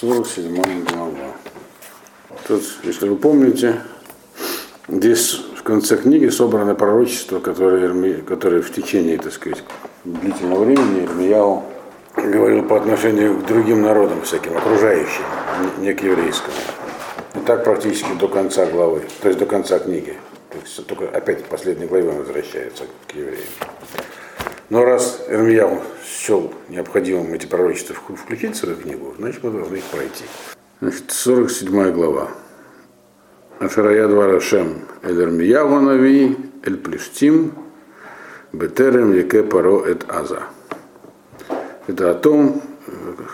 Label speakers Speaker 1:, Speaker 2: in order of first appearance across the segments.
Speaker 1: 47 глава. Тут, если вы помните, здесь в конце книги собраны пророчества, которые, которые в течение, так сказать, длительного времени Ирмияу говорил по отношению к другим народам, всяким окружающим, не к еврейскому. И так практически до конца главы, то есть до конца книги. То есть только опять в последней главе он возвращается к евреям. Но раз Ирмияу счел необходимым эти пророчества включить в свою книгу, значит мы должны их пройти. Значит, 47 глава. Ашарая двара Шем Эль Ирмияу Нави Эль Плештим Бетерем Яке Паро Эт Аза. Это о том,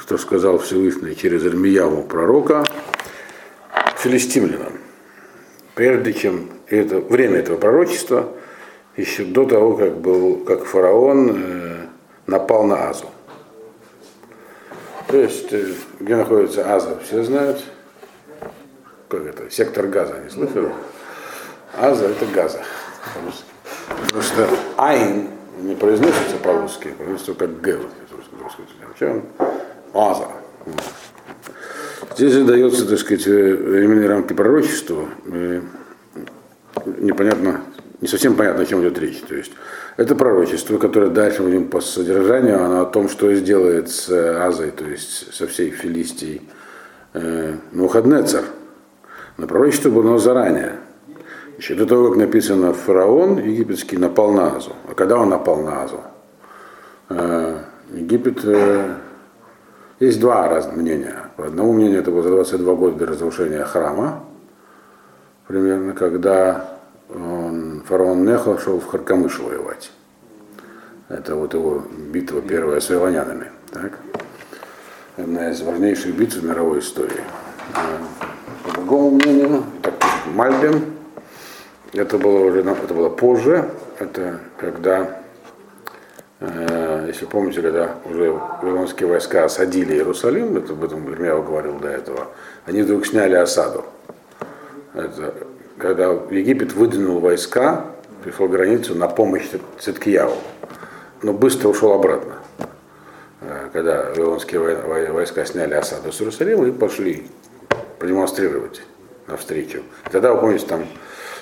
Speaker 1: что сказал Всевышний через Ирмияву пророка филистимлянам. Прежде чем это, время этого пророчества – еще до того, как, был, как фараон э, напал на Азу. То есть, э, где находится Аза, все знают. Как это? Сектор газа, не слышали? Аза это газа. Потому что Айн не произносится по-русски, произносится как Г. Чем? Аза. Здесь же дается, так сказать, временные рамки пророчества. Непонятно, не совсем понятно, о чем идет речь. То есть это пророчество, которое дальше мы видим по содержанию, оно о том, что сделает с Азой, то есть со всей Филистией э, Мухаднецар. Но пророчество было заранее. Еще до того, как написано, фараон египетский напал на Азу. А когда он напал на Азу? Э, Египет... Э, есть два разных мнения. По одному мнению, это было за 22 года до разрушения храма, примерно, когда фараон Нехо шел в Харкамыш воевать. Это вот его битва первая с вавилонянами. Так? Одна из важнейших битв в мировой истории. По другому мнению, так, Мальбим, это было уже это было позже, это когда, э, если помните, когда уже вавилонские войска осадили Иерусалим, это об этом Ирмяу говорил до этого, они вдруг сняли осаду. Это когда Египет выдвинул войска, пришел границу на помощь Циткияву, но быстро ушел обратно. Э, когда вавилонские войска сняли осаду с Иерусалима и пошли продемонстрировать навстречу. Тогда, вы помните, там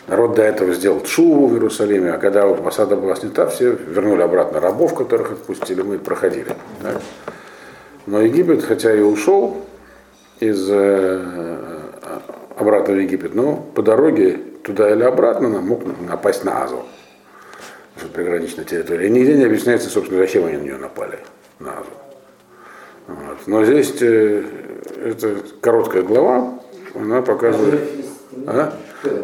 Speaker 1: народ до этого сделал шуву в Иерусалиме, а когда осада была снята, все вернули обратно рабов, которых отпустили, мы проходили. Так? Но Египет, хотя и ушел из э, обратно в Египет, но по дороге туда или обратно нам мог напасть на Азу, что приграничная территория. И нигде не объясняется, собственно, зачем они на нее напали, на Азу. Вот. Но здесь э, это короткая глава, она показывает... А?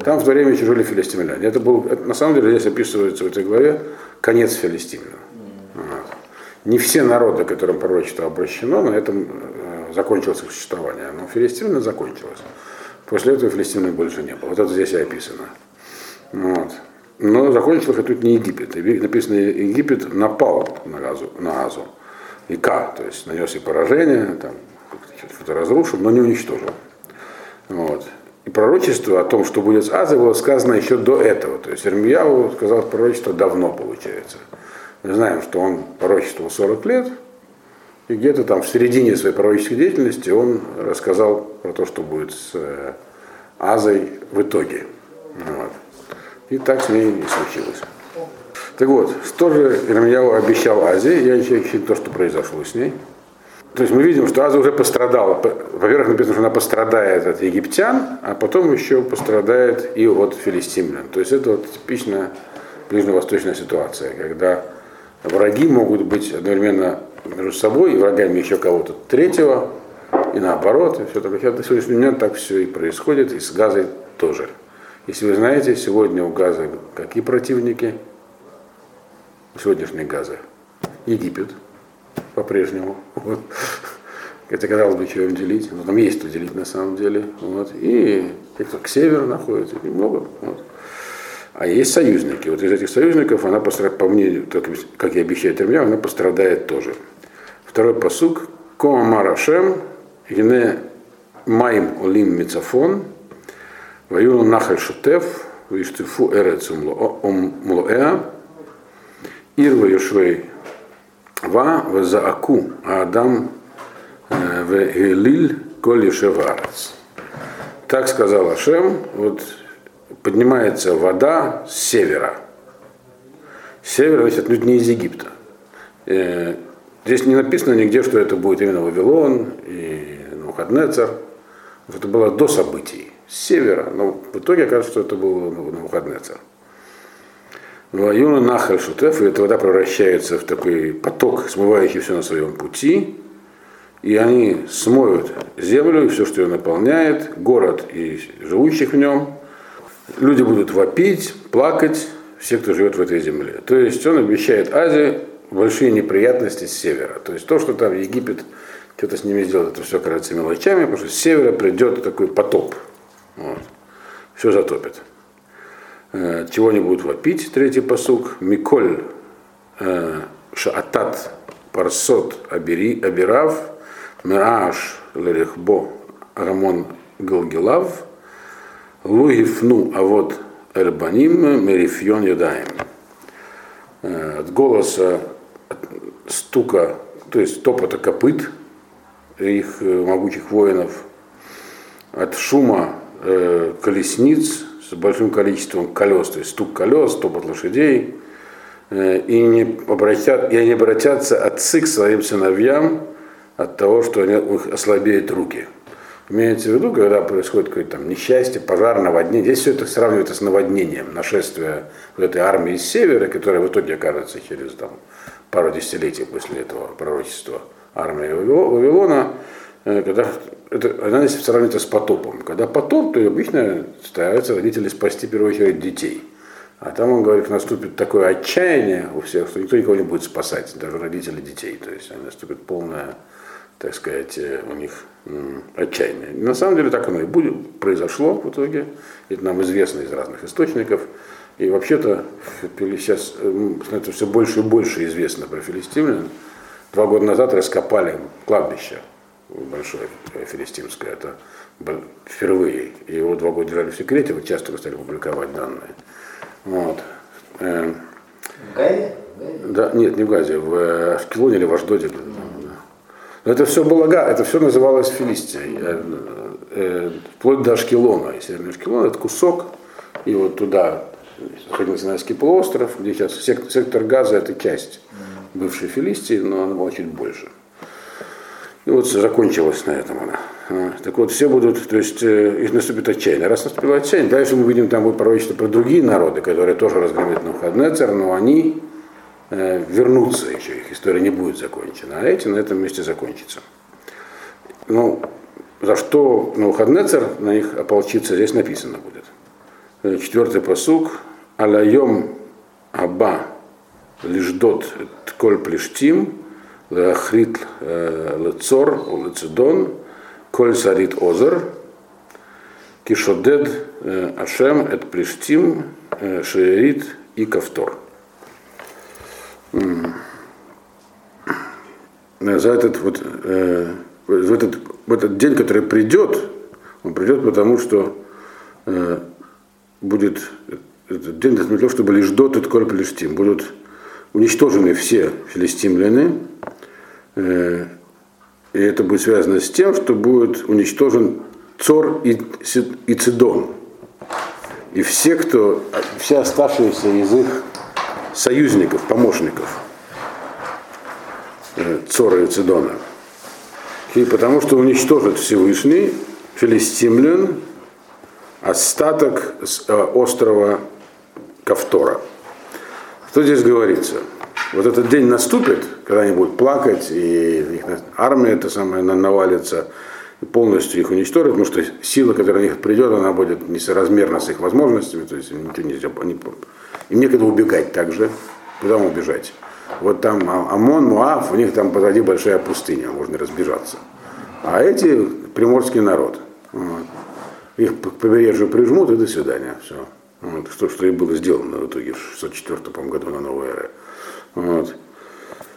Speaker 1: Там в то время жили филистимляне. Это был, это, на самом деле здесь описывается в этой главе конец филистимлян. Вот. Не все народы, которым пророчество обращено, на этом э, закончилось их существование. Но филистимляне закончилось. После этого филистимлян больше не было. Вот это здесь и описано. Вот. Но закончилось тут не Египет. Написано, Египет напал на Азу, на Азу. Ика, то есть нанес и поражение, там, что-то разрушил, но не уничтожил. Вот. И пророчество о том, что будет с Азой, было сказано еще до этого. То есть Ирмияу сказал пророчество давно, получается. Мы знаем, что он пророчествовал 40 лет, и где-то там в середине своей пророческой деятельности он рассказал про то, что будет с э, Азой в итоге. Вот. И так с ней и случилось. Так вот, что же Ирмияу обещал Азии, я еще то, что произошло с ней. То есть мы видим, что Аза уже пострадала. Во-первых, написано, что она пострадает от египтян, а потом еще пострадает и от филистимлян. То есть это вот типичная ближневосточная ситуация, когда враги могут быть одновременно между собой и врагами еще кого-то третьего, и наоборот, и все такое. Сейчас до сегодняшнего дня так все и происходит, и с Газой тоже. Если вы знаете, сегодня у Газа какие противники? Сегодняшней Газы. Египет по-прежнему. Вот. Это казалось бы, чего им делить. Но там есть что делить на самом деле. Вот. И те, кто к северу находится, немного. Вот. А есть союзники. Вот из этих союзников она пострадает, по мнению, как и обещает Ирмия, она пострадает тоже. Второй посук. Кома Марашем, Гине Маим Олим Мицафон, Ваюну Нахаль Шутев, Виштифу Эрец Млоэа, Ирва Йошвей Ва Вазааку Адам в Элиль Коли Шеварец. Так сказал Ашем, вот поднимается вода с севера. С севера, значит, отнюдь не из Египта. Здесь не написано нигде, что это будет именно Вавилон и Навуходнецер. Это было до событий, с севера. Но в итоге кажется, что это был Навуходнецер. Ваюна Нахаль Шутеф, и эта вода превращается в такой поток, смывающий все на своем пути. И они смоют землю и все, что ее наполняет, город и живущих в нем. Люди будут вопить, плакать, все, кто живет в этой земле. То есть он обещает Азии большие неприятности с севера. То есть то, что там Египет что-то с ними сделает, это все кажется мелочами, потому что с севера придет такой потоп. Вот. Все затопит. Э, чего они будут вопить? Третий посук. Миколь э, шаатат парсот абери, абирав мираш лерехбо рамон галгилав лугифну а вот эрбаним мерифьон юдаем. Э, от голоса стука, то есть топота копыт их могучих воинов, от шума э, колесниц с большим количеством колес, то есть стук колес, топот лошадей, э, и не, обратят, и не обратятся отцы к своим сыновьям от того, что они, у них ослабеют руки. Имеется в виду, когда происходит какое-то там несчастье, пожар, наводнение. Здесь все это сравнивается с наводнением, нашествие вот этой армии из севера, которая в итоге окажется через там, пару десятилетий после этого пророчества армии Вавилона, э, когда это, она здесь сравнивается с потопом. Когда потоп, то обычно стараются родители спасти в первую очередь детей. А там он говорит, наступит такое отчаяние у всех, что никто никого не будет спасать, даже родители детей. То есть наступит полная, так сказать, э, у них отчаяние. На самом деле так оно и будет, произошло в итоге. Это нам известно из разных источников. И вообще-то сейчас э, это все больше и больше известно про филистимлян. Два года назад раскопали кладбище большое филистимское. Это впервые. Его два года держали в секрете, вот часто стали публиковать данные. Вот. Э, в Газе? Да, нет, не в Газе, в э, Ашкелоне или в Аждоде. Но это все было, это все называлось Филистией. Э, вплоть до Ашкелона. И Северный Ашкелон это кусок, и вот туда находился Синайский полуостров, где сейчас сектор, сектор Газа это часть бывшей Филистии, но она была чуть больше. И вот закончилась на этом она. А, так вот, все будут, то есть э, их наступит отчаяние. Раз наступило отчаяние, дальше мы видим, там будет пророчество про другие народы, которые тоже разгромят Навуходнецер, но они э, вернутся еще, их история не будет закончена, а эти на этом месте закончатся. Ну, за что Навуходнецер на них ополчиться, здесь написано будет. Э, четвертый посук. Алайом Аба Лиждот Тколь Плештим Лахрит Лецор, Лецедон, Коль Сарит Озер, Кишодед Ашем, Эт Плештим, Шеерит и Кавтор. За этот вот в этот, в этот день, который придет, он придет потому, что э, будет этот день для чтобы лишь дот и тколь плештим. Будут уничтожены все филистимляне, Э, и это будет связано с тем, что будет уничтожен Цор и, Цидон. И все, кто, все оставшиеся из их союзников, помощников э, Цора и Цидона. И потому что уничтожит Всевышний филистимлян остаток э, острова Кавтора. Что здесь говорится? вот этот день наступит, когда они будут плакать, и их армия это самое навалится, и полностью их уничтожит, потому что сила, которая на них придет, она будет несоразмерна с их возможностями, то есть ничего нельзя, они, им некогда убегать также, куда убежать. Вот там а, Амон, Муав, у них там позади большая пустыня, можно разбежаться. А эти приморский народ. Вот. Их к побережью прижмут и до свидания. Все. Вот. Что, что и было сделано в итоге в 604 году на новой эре. Вот.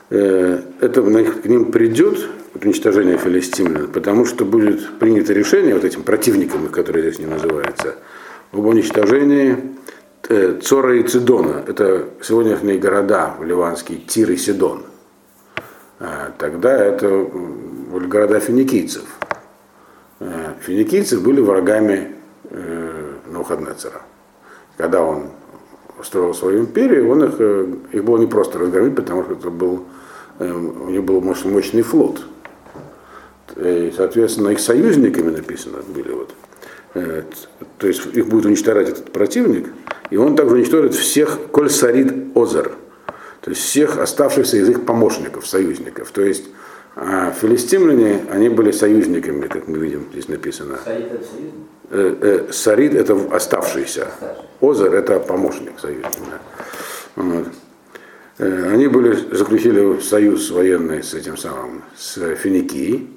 Speaker 1: Э, это к ним придет, уничтожение филистимлян, потому что будет принято решение вот этим противникам, которые здесь не называются, об уничтожении э, Цора и Цидона. Это сегодняшние города в ливанские Тир и Сидон. А тогда это были города финикийцев. Э, финикийцы были врагами э, Навуходнецера. Когда он строил свою империю, он их, э, их было не просто разгромить, потому что это был, у них был мощный флот. И, соответственно, их союзниками написано были вот. То есть их будет уничтожать этот противник, и он также уничтожит всех Коль Сарид Озер, то есть всех оставшихся из их помощников, союзников. То есть а филистимляне, они были союзниками, как мы видим, здесь написано. Сарид это союзник? Э, э, Сарид это оставшийся. Озер это помощник союзник. Да. Вот. Э, они были, заключили союз военный с этим самым, с Финикией,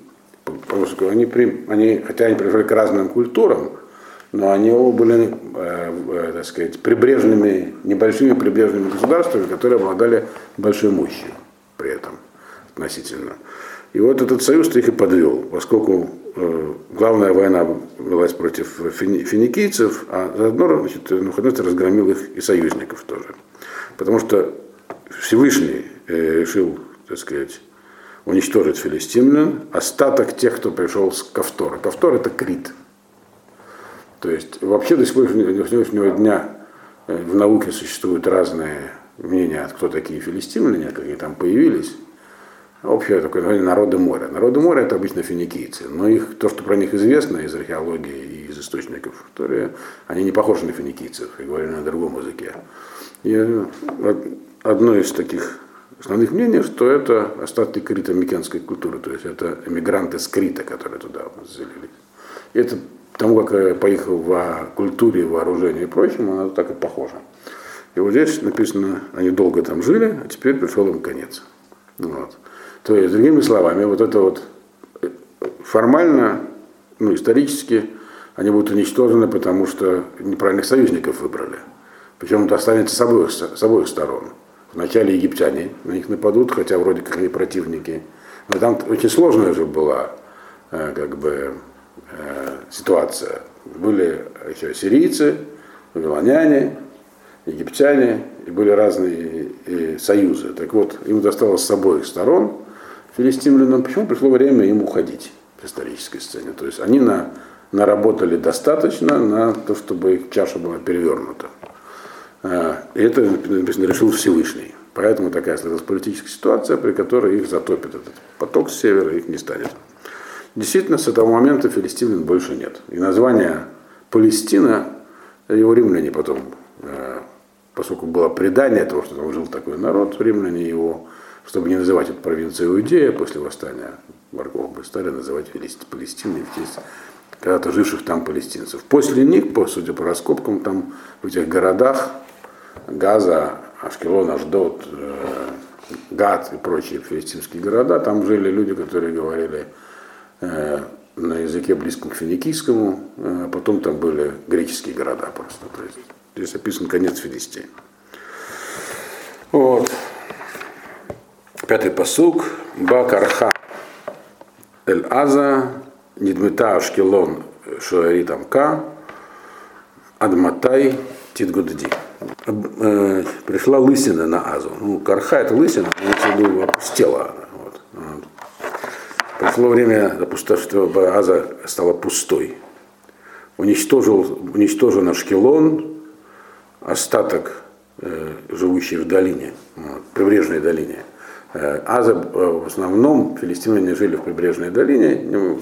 Speaker 1: потому что они, они хотя они принадлежали к разным культурам, но они оба были, так сказать, прибрежными, небольшими прибрежными государствами, которые обладали большой мощью при этом относительно. И вот этот союз их и подвел, поскольку главная война велась против финикийцев, а заодно значит, Нухаднецер разгромил их и союзников тоже. Потому что Всевышний э, решил, так сказать, уничтожить филистимлян, остаток тех, кто пришел с Кавтора. Кавтор это Крит. То есть вообще до сегодняшнего дня э, в науке существуют разные мнения, кто такие филистимляне, какие там появились общее такое название народы моря. Народы моря это обычно финикийцы, но их, то, что про них известно из археологии и из источников, которые, они не похожи на финикийцев и говорили на другом языке. И одно из таких основных мнений, что это остатки крито-микенской культуры, то есть это эмигранты с Крита, которые туда заселились. И это тому, как я поехал в культуре, вооружении и прочем, оно так и похоже. И вот здесь написано, они долго там жили, а теперь пришел им конец. Вот. То есть, другими словами, вот это вот э, формально, ну, исторически, они будут уничтожены, потому что неправильных союзников выбрали. Причем это останется с обоих, с обоих сторон. Вначале египтяне на них нападут, хотя вроде как они противники. Но там очень сложная же была э, как бы, э, ситуация. Были еще сирийцы, вавилоняне, египтяне, и были разные союзы. Так вот, им досталось с обоих сторон филистимлянам, почему пришло время им уходить в исторической сцене. То есть они на, наработали достаточно на то, чтобы их чаша была перевернута. А, и это, написано, решил Всевышний. Поэтому такая сложилась политическая ситуация, при которой их затопит этот поток с севера, их не станет. Действительно, с этого момента филистимлян больше нет. И название Палестина, его римляне потом, а, поскольку было предание того, что там жил такой народ, римляне его чтобы не называть эту провинцию Иудея после восстания врагов бы стали называть Палестиной в честь когда-то живших там палестинцев. После них, по, судя по раскопкам, там в этих городах Газа, Ашкелон, Аждот, э, Гад и прочие филистимские города, там жили люди, которые говорили э, на языке близком к финикийскому, э, потом там были греческие города просто. То есть здесь описан конец Филистии. Вот. Пятый посук. Бакарха Эль Аза, Нидмета Ашкелон Шуари Тамка, Адматай Титгудди. Э, пришла лысина на Азу. Ну, карха это лысина, имеется в виду опустела. Вот. Пришло время, чтобы Аза стала пустой. Уничтожил, уничтожен Ашкелон, остаток, э, живущий в долине, вот, прибрежной долине. Э, Аза э, в основном филистимляне жили в прибрежной долине, ну,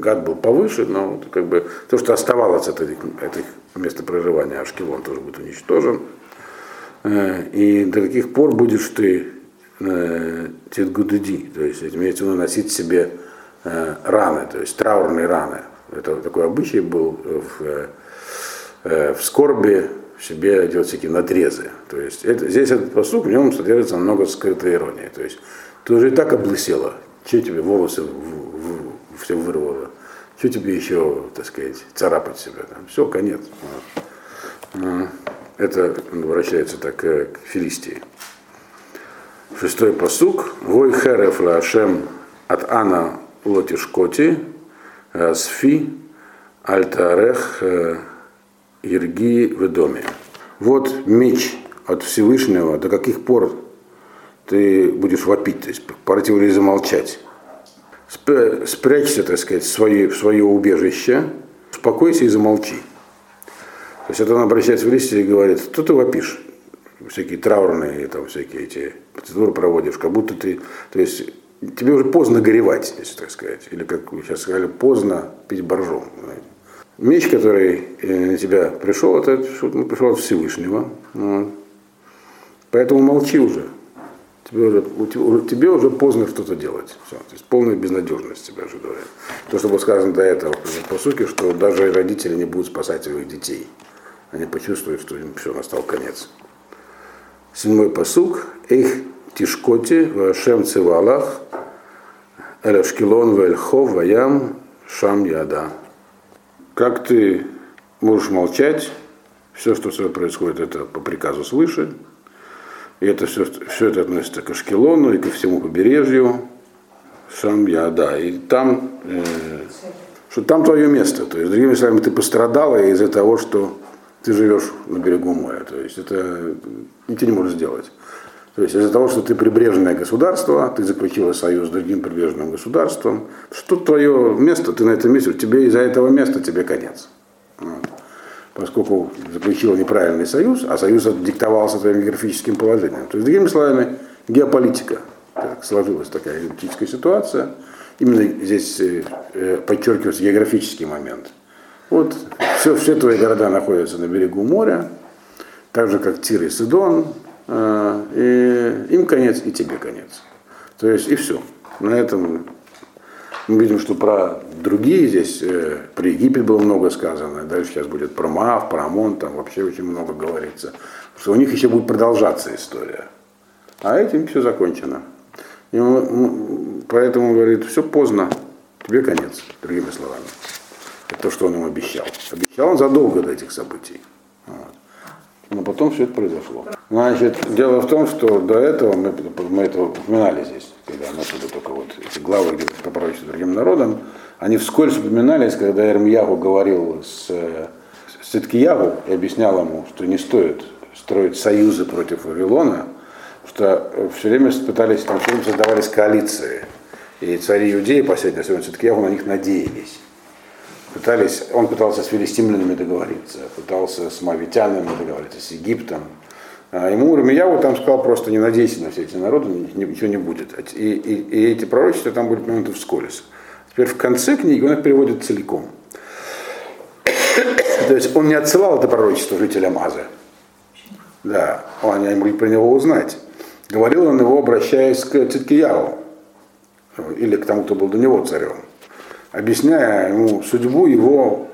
Speaker 1: гад был повыше, но как бы то, что оставалось от этих, этих места проживания, Ашкелон тоже будет уничтожен. Э, и до каких пор будешь ты титгудуди, то есть имеется в виду носить себе раны, то есть траурные раны. Это такой обычай был в, в скорби себе делать всякие надрезы. То есть это, здесь этот посук, в нем содержится много скрытой иронии. То есть ты уже и так облысела, что тебе волосы в, в, все вырвало, что тебе еще, так сказать, царапать себя. Там. Все, конец. Вот. Это обращается так э, к Филистии. Шестой посук. Вой хереф лашем от ана лотишкоти э, сфи альтарех Ирги в доме. Вот меч от Всевышнего, до каких пор ты будешь вопить, то есть пора тебе замолчать. спрячься, так сказать, в свое, в свое убежище, успокойся и замолчи. То есть это он обращается в листе и говорит, что ты вопишь? Всякие траурные, там, всякие эти процедуры проводишь, как будто ты, то есть тебе уже поздно горевать, если так сказать. Или, как вы сейчас сказали, поздно пить боржом. Меч, который э, на тебя пришел, это пришел от Всевышнего. Вот. Поэтому молчи уже. Тебе уже, тебе уже поздно что-то делать. Все. То есть полная безнадежность тебя ожидает. То, что было сказано до этого, по сути, что даже родители не будут спасать своих детей. Они почувствуют, что им все, настал конец. Седьмой посук. Их тишкоти вашем цивалах элашкилон вельхов ваям шам яда. Как ты можешь молчать, все, что происходит, это по приказу свыше, и это все, все это относится к Ашкелону и ко всему побережью. Сам я, да. И там, э, что там твое место. То есть, другими словами, ты пострадала из-за того, что ты живешь на берегу моря. То есть это ничего не можешь сделать. То есть из-за того, что ты прибрежное государство, ты заключила союз с другим прибрежным государством, что твое место, ты на этом месте, тебе из-за этого места тебе конец. Вот поскольку заключил неправильный союз, а союз диктовался твоим географическим положением. То есть, другими словами, геополитика. Так сложилась такая геополитическая ситуация. Именно здесь э, э, подчеркивается географический момент. Вот все, все твои города находятся на берегу моря, так же как Тир и Сидон, и им конец, и тебе конец. То есть и все. На этом мы видим, что про другие здесь, э, про Египет было много сказано, дальше сейчас будет про Маав, про Амон, там вообще очень много говорится, что у них еще будет продолжаться история. А этим все закончено. И он, поэтому говорит, все поздно, тебе конец, другими словами. Это то, что он им обещал. Обещал он задолго до этих событий. Вот. Но потом все это произошло. Значит, дело в том, что до этого, мы, мы это упоминали здесь, когда начали только вот эти главы, где по пророчеству другим народам, они вскользь упоминались, когда Эрмияху говорил с, с Циткиягу и объяснял ему, что не стоит строить союзы против Вавилона, что все время пытались, там все время создавались коалиции. И цари Иудеи, последние, особенно Циткиягу, на них надеялись пытались, он пытался с филистимлянами договориться, пытался с мавитянами договориться, с Египтом. А ему Рамияву там сказал просто не надейся на все эти народы, ничего не будет. И, и, и эти пророчества там были моменты вскользь. Теперь в конце книги он их переводит целиком. То есть он не отсылал это пророчество жителям Азы. Да, они могли про него узнать. Говорил он его, обращаясь к Циткияву, или к тому, кто был до него царем объясняя ему судьбу его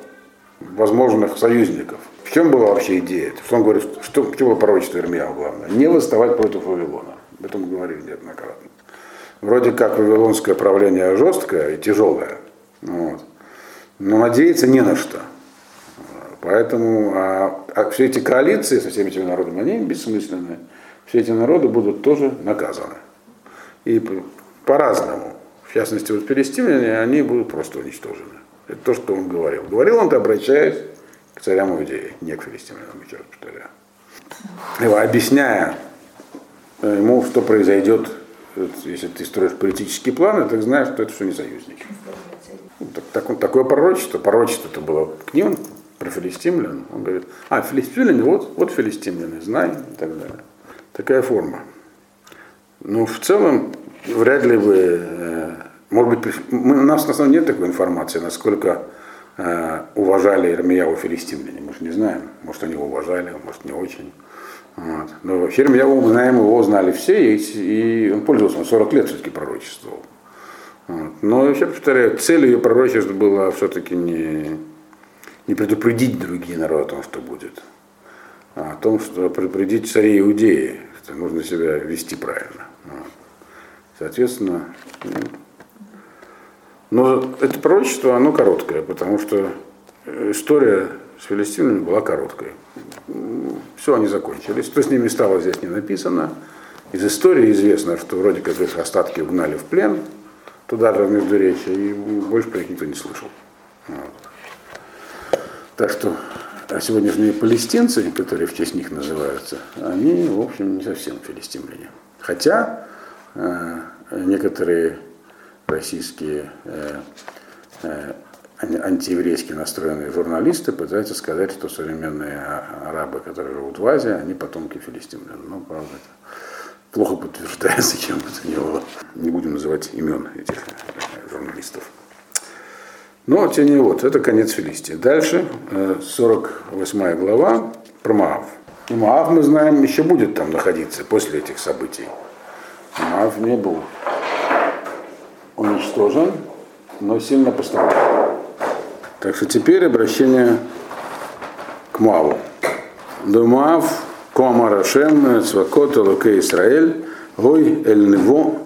Speaker 1: возможных союзников. В чем была вообще идея? Что он говорит, что, в чем было пророчество Ирмияу главное? Не восставать против Вавилона. Об этом мы говорили неоднократно. Вроде как вавилонское правление жесткое и тяжелое. Вот. Но надеяться не на что. Поэтому а, а все эти коалиции со всеми этими народами, они бессмысленны. Все эти народы будут тоже наказаны. И по-разному частности, вот филистимляне, они будут просто уничтожены. Это то, что он говорил. Говорил он, обращаясь к царям Иудеи, не к филистимлянам, еще раз повторяю. Его объясняя ему, что произойдет, если ты строишь политические планы, ты знаешь, что это все не союзники. Ну, так, так, такое пророчество, пророчество это было к ним, про филистимлян. Он говорит, а, филистимляне, вот, вот филистимляне, знай и так далее. Такая форма. Ну, в целом, вряд ли бы, э, может быть, у нас на самом деле нет такой информации, насколько э, уважали Ирмияу филистимляне. Мы же не знаем. Может, они его уважали, может, не очень. Вот. Но вообще Ирмияу, мы знаем, его знали все, и, он пользовался, он 40 лет все-таки пророчествовал. Вот. Но, еще повторяю, цель ее пророчества была все-таки не, не предупредить другие народы о том, что будет, а о том, что предупредить царей Иудеи, что нужно себя вести правильно. Вот. Соответственно, но это пророчество, оно короткое, потому что история с филистимлями была короткой. Все, они закончились. Что с ними стало, здесь не написано. Из истории известно, что вроде как их остатки угнали в плен, туда же в Междуречье, и больше про них никто не слышал. Вот. Так что а сегодняшние палестинцы, которые в честь них называются, они, в общем, не совсем филистимляне. Хотя Э, некоторые российские э, э, антиеврейски настроенные журналисты пытаются сказать, что современные арабы, которые живут в Азии, они потомки филистимлян. Но, правда, это плохо подтверждается чем бы то ни было. Не будем называть имен этих журналистов. Но, тем не менее, вот, это конец Филистии. Дальше, 48 глава про Маав. И Маав, мы знаем, еще будет там находиться после этих событий. Маав не был уничтожен, но сильно пострадал. Так что теперь обращение к Маву. Думав, Кома Рашем, Цвакот, Луке Исраэль, Гой Эль Нево,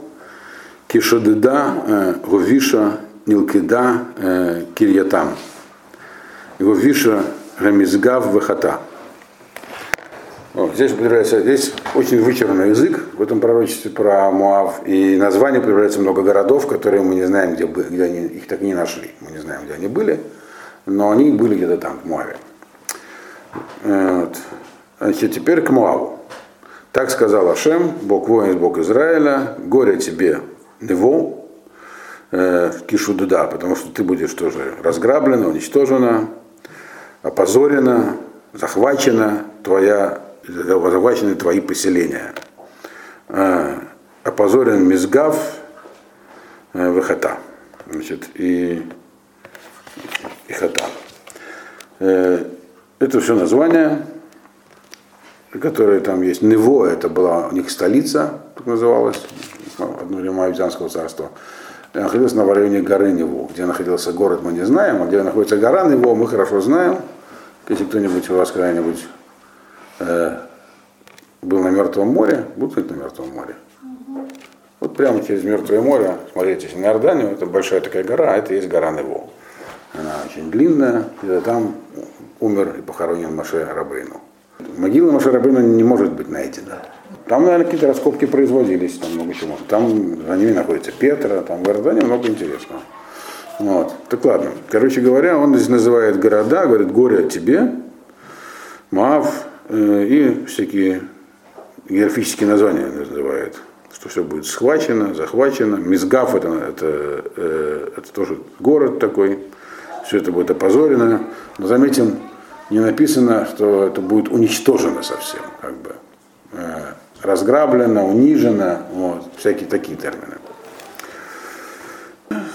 Speaker 1: Кишодеда, э, Говиша, Нилкида, э, Кирьятам. Говиша, Рамизгав, Вахата. Вот, здесь употребляется, здесь очень вычурный язык в этом пророчестве про Муав, и название употребляется много городов, которые мы не знаем, где, где они, их так не нашли, мы не знаем, где они были, но они были где-то там, в Муаве. Вот. Значит, теперь к Муаву. Так сказал Ашем, Бог воин, Бог Израиля, горе тебе, Нево, э, Кишудуда, потому что ты будешь тоже разграблена, уничтожена, опозорена, захвачена твоя захвачены твои поселения. А, опозорен Мизгав э, Вахата. Значит, и, и Хата. Э, это все названия, которые там есть. Нево, это была у них столица, так называлась, одно время Авдианского царства. Находилась на районе горы Нево. Где находился город, мы не знаем, а где находится гора Нево, мы хорошо знаем. Если кто-нибудь у вас когда-нибудь э, Мертвом море, был кто на Мертвом море? Вот прямо через Мертвое море, смотрите, на Иорданию, это большая такая гора, а это есть гора Нево. Она очень длинная, и там умер и похоронен Маше Рабейну. Могила Маше Рабейну не может быть найдена. Там, наверное, какие-то раскопки производились, там много чего. Там за ними находится Петра, там в Иордании много интересного. Вот. Так ладно. Короче говоря, он здесь называет города, говорит, горе тебе, Маав э, и всякие географические названия называет, что все будет схвачено, захвачено. Мизгав это, это, э, это тоже город такой, все это будет опозорено. Но заметим, не написано, что это будет уничтожено совсем, как бы э, разграблено, унижено, вот, всякие такие термины.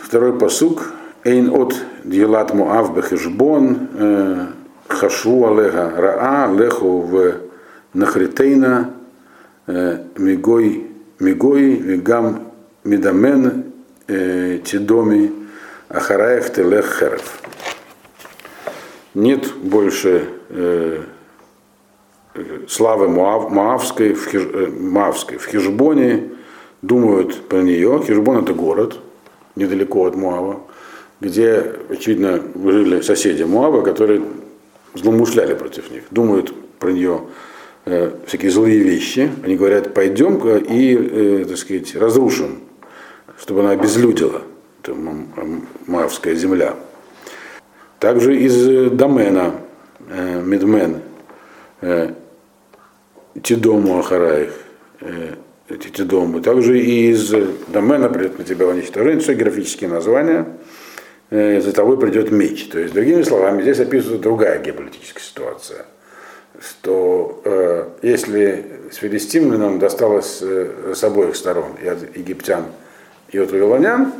Speaker 1: Второй посук. Эйн от дьелат муав бехешбон э, хашу алега раа леху в нахритейна мигой мигой вигам мидамен э, тидоми ахараев телех херев. Нет больше славы Муав, Маавской, в Хиж, Маавской в Хижбоне, думают про нее. Хижбон это город, недалеко от Муава, где, очевидно, жили соседи Муава, которые злоумышляли против них, думают про нее э, всякие злые вещи. Они говорят, пойдем и, э, так сказать, разрушим, чтобы она обезлюдила, это Моавская земля. Также из домена, э, Медмен, э, Тидому Ахараих, э, эти дома. Также и из домена придет на тебя уничтожение, все географические названия, э, из-за того придет меч. То есть, другими словами, здесь описывается другая геополитическая ситуация. Что э, если с филистимлянам досталось э, с обоих сторон, и от египтян, и от вавилонян,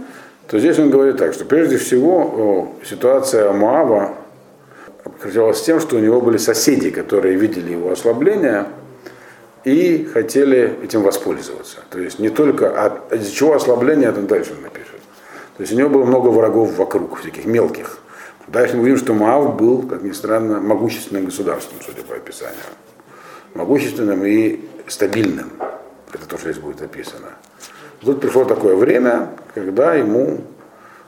Speaker 1: то здесь он говорит так, что прежде всего ситуация Моава характеризовалась тем, что у него были соседи, которые видели его ослабление, и хотели этим воспользоваться. То есть не только от, из чего ослабление, это дальше он напишет. То есть у него было много врагов вокруг, всяких мелких. Дальше мы видим, что Маав был, как ни странно, могущественным государством, судя по описанию. Могущественным и стабильным. Это то, что здесь будет описано. Тут пришло такое время, когда ему,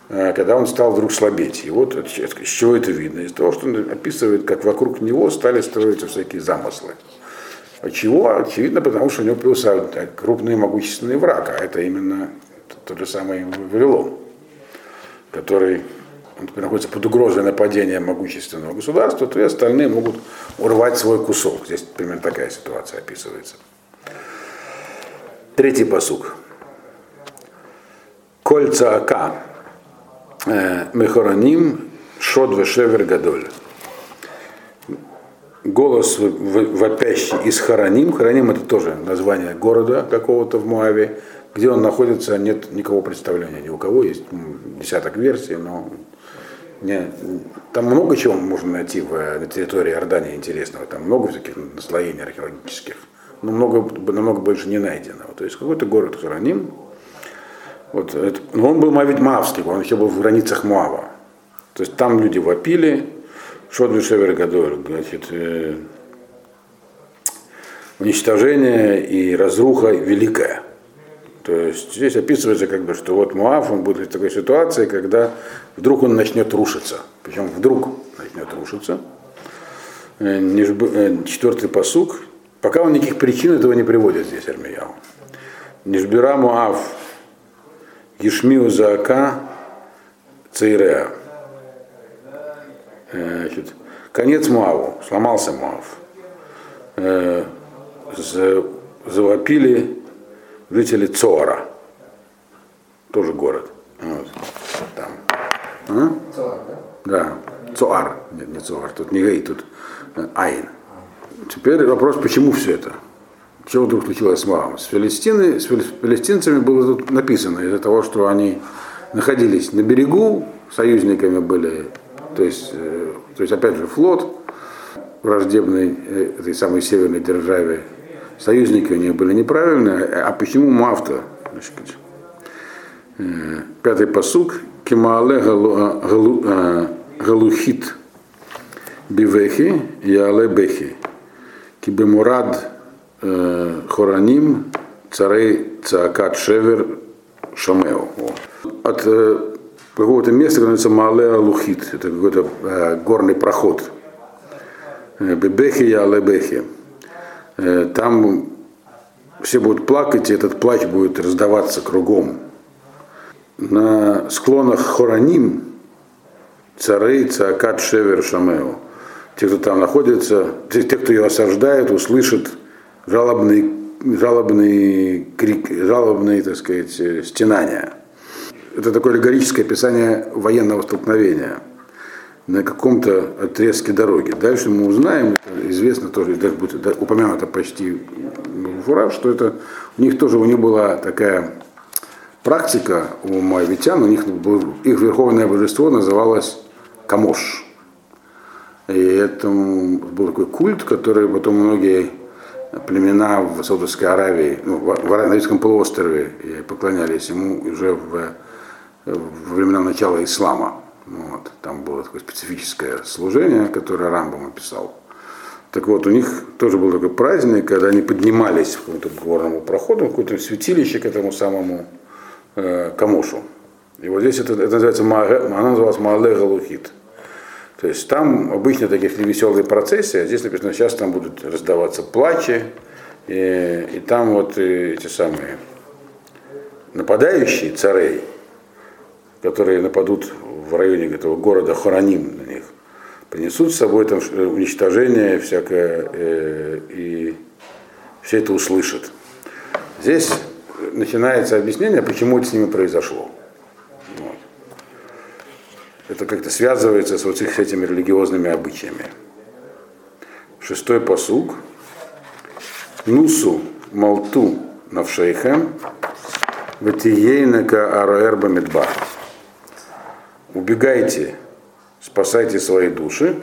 Speaker 1: э, когда он стал вдруг слабеть. И вот с чего это видно? Из того, что он описывает, как вокруг него стали строиться всякие замыслы. Чего? Очевидно, потому что у него появился крупный могущественный враг, а это именно тот же самый Вавилон, который находится под угрозой нападения могущественного государства, то и остальные могут урвать свой кусок. Здесь примерно такая ситуация описывается. Третий посук. кольца Ака, Мехораним, Шод Вешевер Гадоль. Голос вопящий из Хараним. Хараним это тоже название города какого-то в Муаве. Где он находится, нет никакого представления ни у кого. Есть десяток версий, но не, там много чего можно найти в, на территории Иордании интересного. Там много всяких наслоений археологических. Но много, намного больше не найдено. То есть какой-то город Хараним. Вот, это, но он был Мавид Мавский, он еще был в границах Муава. То есть там люди вопили, Шодвин Шевер Гадоль, значит, э, уничтожение и разруха великая. То есть здесь описывается, как бы, что вот Муав, он будет в такой ситуации, когда вдруг он начнет рушиться. Причем вдруг начнет рушиться. Э, э, четвертый посук. Пока он никаких причин этого не приводит здесь, Армияу. Нижбира Муав, Ешмиу Заака, Цейреа. Значит, конец Муаву, сломался Муав. Э, завопили жители Цора, тоже город. Вот, там. А? Цоар, да? Да, Цоар, нет, не Цоар, тут не Гей, тут Айн. Теперь вопрос, почему все это? Чего вдруг случилось с Моавом? С, Филистины, с филистинцами было тут написано из-за того, что они находились на берегу, союзниками были то есть, э, то есть опять же, флот враждебной э, этой самой северной державе, союзники у них были неправильные, а почему Мафта? Э, пятый посук, Кемаале Галухит Бивехи Яле Бехи Кибемурад Хораним Царей Цаакат Шевер Шамео. От какого-то места, которое называется Мале Лухит. Это какой-то э, горный проход. Э, Бебехи я Лебехи. Э, там все будут плакать, и этот плач будет раздаваться кругом. На склонах Хораним, Царей, Цаакат, Шевер, Шамео. Те, кто там находится, те, те кто ее осаждает, услышат жалобный, жалобный крик, жалобные, так сказать, стенания это такое аллегорическое описание военного столкновения на каком-то отрезке дороги. Дальше мы узнаем, известно тоже, будет упомянуто почти в раз, что это у них тоже у них была такая практика у моавитян, у них был, их верховное божество называлось Камош. И это был такой культ, который потом многие племена в Саудовской Аравии, ну, в Аравийском полуострове поклонялись ему уже в во времена начала ислама. Вот. Там было такое специфическое служение, которое Рамбам описал. Так вот, у них тоже был такой праздник, когда они поднимались в какому-то горному проходу, в какое-то святилище к этому самому э, Камошу. И вот здесь это, это называется, она называлась Маале Галухит. То есть там обычно такие веселые процессы, а здесь написано, сейчас там будут раздаваться плачи, и, и там вот эти самые нападающие царей, которые нападут в районе этого города Хораним на них, принесут с собой там уничтожение всякое, э, и все это услышат. Здесь начинается объяснение, почему это с ними произошло. Вот. Это как-то связывается с вот с этими религиозными обычаями. Шестой посуг. Нусу Малту Навшейхем Ватиейнака Араэрба Медбар убегайте, спасайте свои души,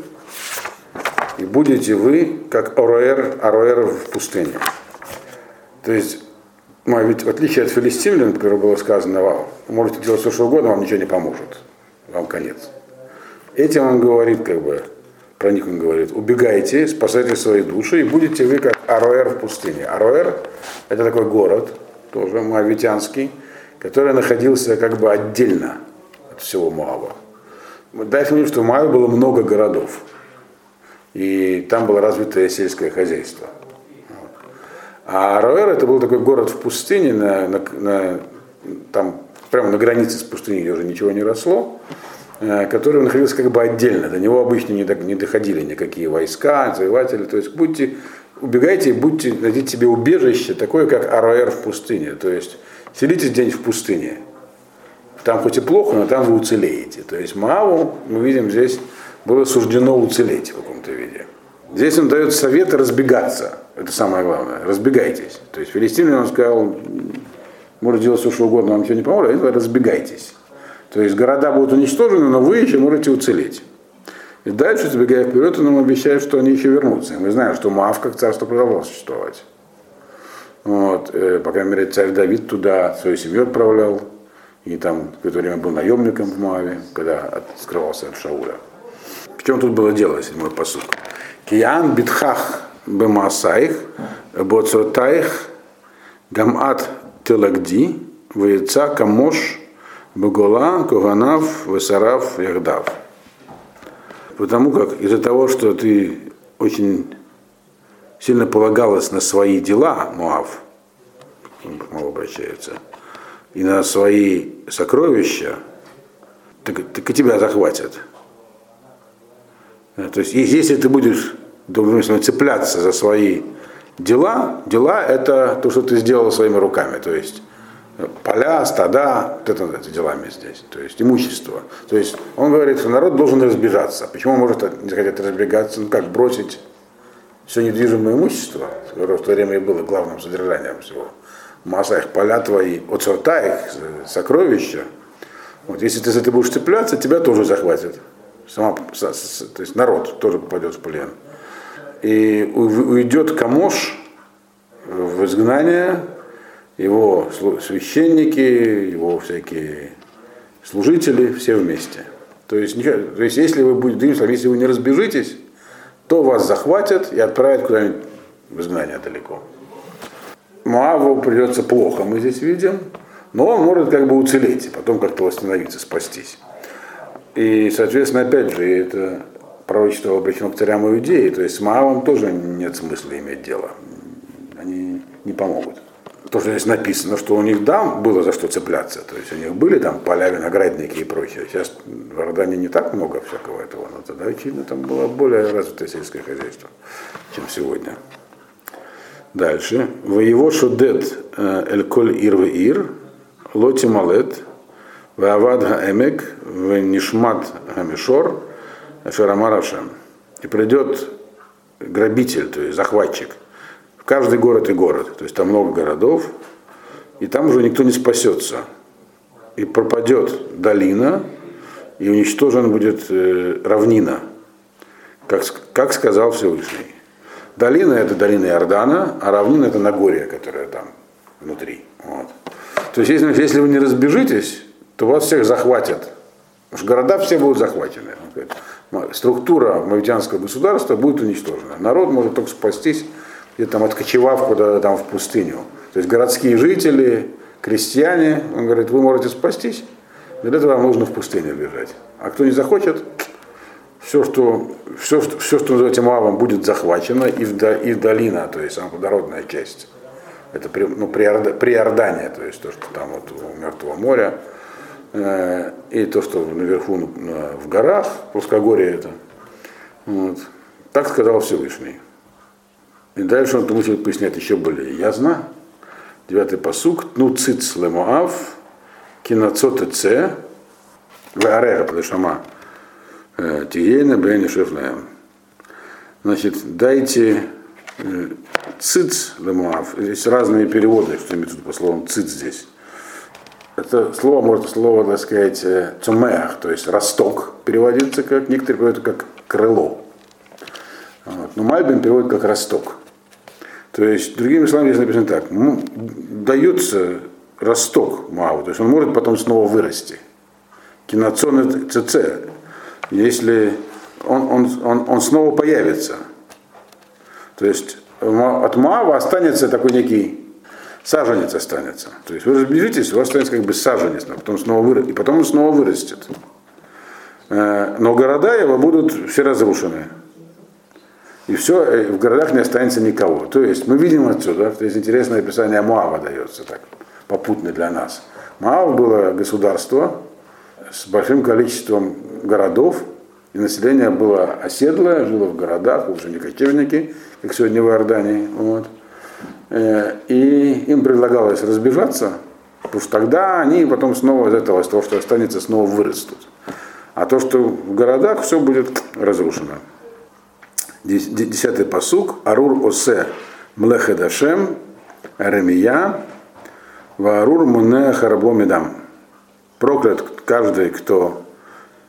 Speaker 1: и будете вы как Ароэр, Ароэр в пустыне. То есть, ну, ведь в отличие от филистимлян, которое было сказано, вам, можете делать все, что угодно, вам ничего не поможет. Вам конец. Этим он говорит, как бы, про них он говорит, убегайте, спасайте свои души, и будете вы как Ароэр в пустыне. Ароэр – это такой город, тоже моавитянский, который находился как бы отдельно от всего Моаба. Дальше видим, что в Моаве было много городов. И там было развитое сельское хозяйство. А Ароэр это был такой город в пустыне, на, на, на, там прямо на границе с пустыней, где уже ничего не росло, э, который находился как бы отдельно. До него обычно не, до, не доходили никакие войска, завоеватели. То есть будьте, убегайте и будьте, найдите себе убежище, такое как Ароэр в пустыне. То есть селитесь день в пустыне. Там хоть и плохо, но там вы уцелеете. То есть Мааву, мы видим, здесь было суждено уцелеть в каком-то виде. Здесь он дает совет разбегаться. Это самое главное. Разбегайтесь. То есть филистимлянин он сказал, может делать все, что угодно, вам ничего не поможет, а говорит, разбегайтесь. То есть города будут уничтожены, но вы еще можете уцелеть. И дальше, забегая вперед, он нам обещает, что они еще вернутся. И мы знаем, что Маав как царство продолжало существовать. Вот, э, по крайней мере, царь Давид туда свою семью отправлял, и там какое-то время был наемником в Моаве, когда от, скрывался от Шауля. В чем тут было дело, седьмой посуд? Киян битхах бемасаих, боцотаих, гамат телагди, вейца камош, багола, коганав, весарав, яхдав. Потому как из-за того, что ты очень сильно полагалась на свои дела, Муав, мало обращается, и на свои сокровища, так, так и тебя захватят. То есть, если ты будешь другим цепляться за свои дела, дела это то, что ты сделал своими руками, то есть поля, стада, вот это, это делами здесь, то есть имущество. То есть он говорит, что народ должен разбежаться. Почему он может не захотеть разбегаться? Ну как, бросить все недвижимое имущество, которое в то время и было главным содержанием всего. Масса их, поля твои, от сорта их, сокровища. Вот, если ты за это будешь цепляться, тебя тоже захватят. Сама, то есть народ тоже попадет в плен. И уйдет Камош в изгнание, его священники, его всякие служители, все вместе. То есть, то есть если вы будете, если вы не разбежитесь, то вас захватят и отправят куда-нибудь в изгнание далеко. Моаву придется плохо, мы здесь видим, но он может как бы уцелеть, и потом как-то восстановиться, спастись. И, соответственно, опять же, это пророчество обращено к царям Иудеи, то есть с Моавом тоже нет смысла иметь дело. Они не помогут то, что здесь написано, что у них да, было за что цепляться. То есть у них были там поля, виноградники и прочее. Сейчас в Иордании не так много всякого этого, но тогда, очевидно, там было более развитое сельское хозяйство, чем сегодня. Дальше. Воево шудет э, эль-коль ир в ир, лоти малет, ваавад хаэмек, венишмат гамишор, шарамарашем. И придет грабитель, то есть захватчик – каждый город и город. То есть там много городов, и там уже никто не спасется. И пропадет долина, и уничтожен будет э, равнина, как, как сказал Всевышний. Долина это долина Иордана, а равнина это Нагорье, которая там внутри. Вот. То есть, если, если вы не разбежитесь, то вас всех захватят. Потому что города все будут захвачены. Структура мавитянского государства будет уничтожена. Народ может только спастись где там откочевав куда-то там в пустыню. То есть городские жители, крестьяне, он говорит, вы можете спастись, для этого вам нужно в пустыню бежать. А кто не захочет, все, что, все, что, все, что называется Моавом, будет захвачено, и, в, и в долина, то есть самоподородная часть. Это при, ну, при, при Иордане, то есть то, что там вот у Мертвого моря, э, и то, что наверху ну, в горах, плоскогорье это. Вот. Так сказал Всевышний. И дальше он будет пояснять еще более ясно. Девятый посук. Ну циц лемоав, кинацоте це, варега плешама, э, тиена бэни шефлеем. Значит, дайте э, циц лемоав. Здесь разные переводы, что имеется по словам циц здесь. Это слово может слово, так сказать, цумеах, то есть росток переводится как, некоторые переводят как крыло. Вот. Но Мальбин переводит как росток. То есть, другими словами, здесь написано так, дается росток Мау, то есть он может потом снова вырасти. Киноцон ЦЦ, если он, он, он, он снова появится. То есть от Маава останется такой некий саженец останется. То есть вы разбежитесь, у вас останется как бы саженец, а потом снова вырастет, и потом он снова вырастет. Э, но города его будут все разрушены и все, э, в городах не останется никого. То есть мы видим отсюда, то есть интересное описание Моава дается так, попутно для нас. Моав было государство с большим количеством городов, и население было оседлое, жило в городах, уже не кочевники, как сегодня в Иордании. Вот. Э, и им предлагалось разбежаться Потому что тогда они потом снова из этого, из того, что останется, снова вырастут. А то, что в городах, все будет разрушено. Десятый посук. Арур осе млехедашем Арамия Ваарур Муне Харабо Медам. Проклят каждый, кто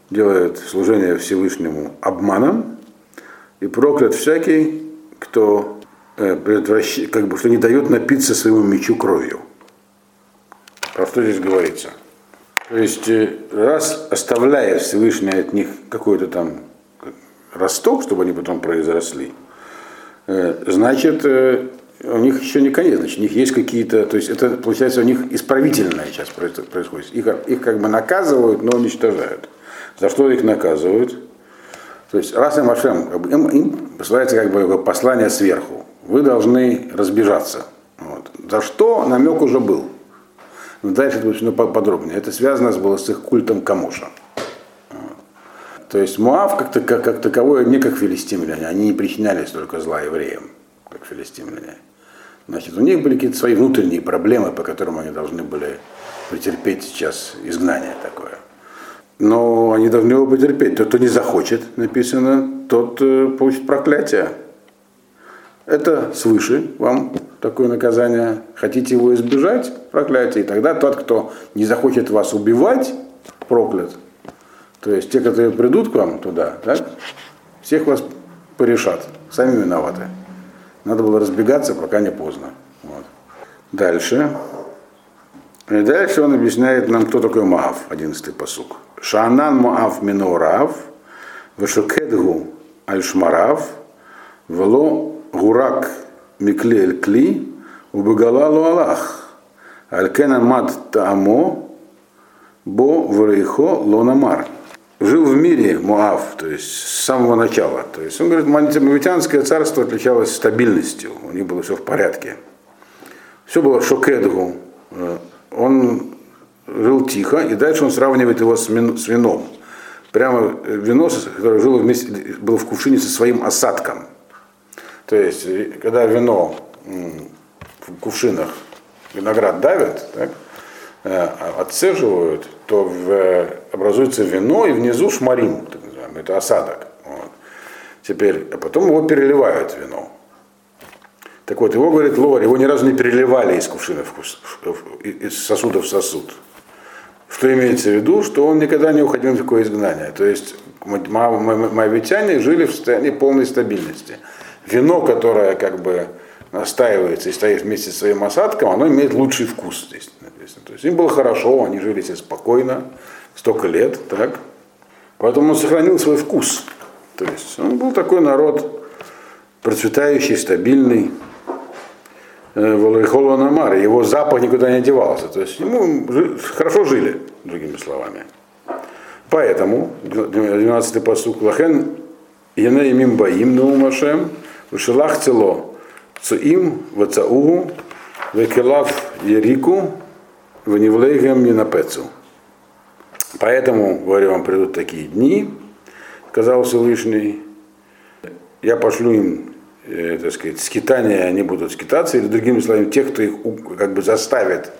Speaker 1: делает служение Всевышнему обманом, и проклят всякий, кто э, предотвращ... как бы, что не дает напиться своему мечу кровью. Про что здесь говорится? То есть, э, раз оставляя Всевышний от них какой-то там росток, чтобы они потом произросли, э, значит, у них еще не конец, значит, у них есть какие-то, то есть это получается у них исправительная часть происходит. Их, их как бы наказывают, но уничтожают. За что их наказывают? То есть раз им Ашем, им, им посылается как бы послание сверху. Вы должны разбежаться. Вот. За что намек уже был. Но дальше это очень подробнее. Это связано было с их культом Камоша. То есть Муав как, как, как таковой не как филистимляне, они не причиняли столько зла евреям, как филистимляне. Значит, у них были какие-то свои внутренние проблемы, по которым они должны были претерпеть сейчас изгнание такое. Но они должны его потерпеть. Тот, кто не захочет, написано, тот э, получит проклятие. Это свыше вам такое наказание. Хотите его избежать, проклятие. И тогда тот, кто не захочет вас убивать, проклят. То есть те, которые придут к вам туда, так, всех вас порешат. Сами виноваты. Надо было разбегаться, пока не поздно. Вот. Дальше. И дальше он объясняет нам, кто такой Маав, 11 посук. Шаанан Маав Минорав, Вешокедгу Альшмарав, Вело Гурак Миклель Кли, Убегалалу Аллах, Алькена Мад Таамо, Бо Врейхо Лонамар жил в мире Муав, то есть с самого начала. То есть он говорит, Мавитянское царство отличалось стабильностью, у них было все в порядке. Все было шокедгу. Э, он жил тихо, и дальше он сравнивает его с, вином. Прямо вино, которое жило вместе, было в кувшине со своим осадком. То есть, когда вино в кувшинах виноград давят, так, Э, отцеживают, то в, образуется вино, и внизу шмарим, так называемый, это осадок. Вот. Теперь, а потом его переливают вино. Так вот, его, говорит Лор, его ни разу не переливали из кувшина в, из сосуда в сосуд. Что имеется в виду, что он никогда не уходил в такое изгнание. То есть моавитяне жили в состоянии полной стабильности. Вино, которое как бы настаивается и стоит вместе с своим осадком, оно имеет лучший вкус здесь написано. То есть им было хорошо, они жили себе спокойно, столько лет, так. Поэтому он сохранил свой вкус. То есть он был такой народ процветающий, стабильный. Э, Валрихола Намар, его запах никуда не девался. То есть ему хорошо жили, другими словами. Поэтому, 12-й посук, Лахен Яне имим баим наумашем, Ушелах цело, Цуим, Вацаугу, Векелав Ерику, Ванивлейгем не на пецу. Поэтому, говорю вам, придут такие дни, сказал Всевышний, я пошлю им, э, так сказать, скитания, они будут скитаться, или другими словами, тех, кто их как бы заставит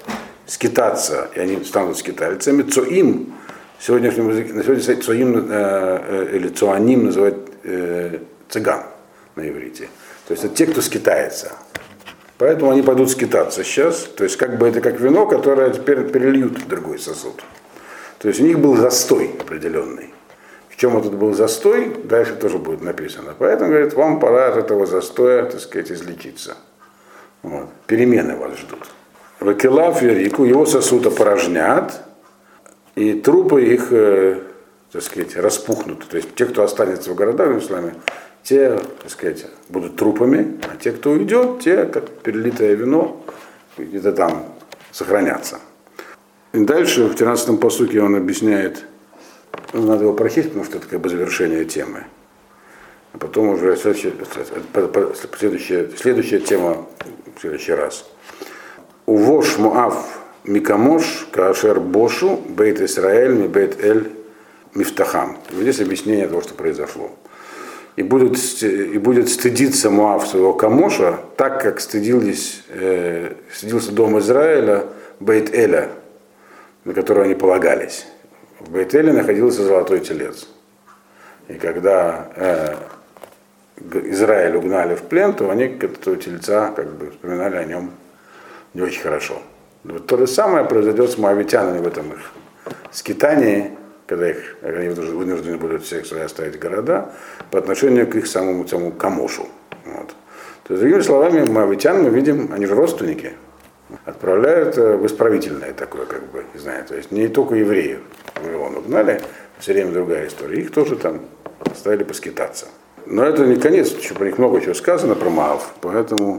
Speaker 1: скитаться, и они станут скитальцами, цоим, сегодняшнем языке, на сегодня цоим э, э, или цуаним называют э, цыган на иврите. То есть это те, кто скитается. Поэтому они пойдут скитаться сейчас. То есть как бы это как вино, которое теперь перельют в другой сосуд. То есть у них был застой определенный. В чем этот был застой, дальше тоже будет написано. Поэтому, говорит, вам пора от этого застоя, так сказать, излечиться. Вот. Перемены вас ждут. Вакелав Верику, его сосуд опорожнят, и трупы их, э, так сказать, распухнут. То есть те, кто останется в городах, с вами, те, так сказать, будут трупами, а те, кто уйдет, те, как перелитое вино, где-то там сохранятся. И дальше в 13-м посуке он объясняет, ну, надо его прочесть, потому что это как бы завершение темы. А потом уже следующая, следующая, следующая тема в следующий раз. Увош Муав Микамош Кашер Бошу Бейт Исраэль Ми Бейт Эль Мифтахам. Здесь объяснение того, что произошло и, будут, и будет стыдиться Муав своего Камоша, так как стыдились, э, стыдился дом Израиля Бейт-Эля, на которого они полагались. В Бейт-Эле находился золотой телец. И когда э, Израиль угнали в плен, то они этого тельца как бы вспоминали о нем не очень хорошо. Вот то же самое произойдет с моавитянами в этом их скитании, когда их, они вынуждены будут всех свои оставить города, по отношению к их самому, самому Камошу. Вот. То есть, другими словами, моавитян мы видим, они же родственники, отправляют э, в исправительное такое, как бы, не знаю, то есть не только евреев в Вавилон угнали, все время другая история, их тоже там оставили поскитаться. Но это не конец, еще про них много чего сказано про Маав, поэтому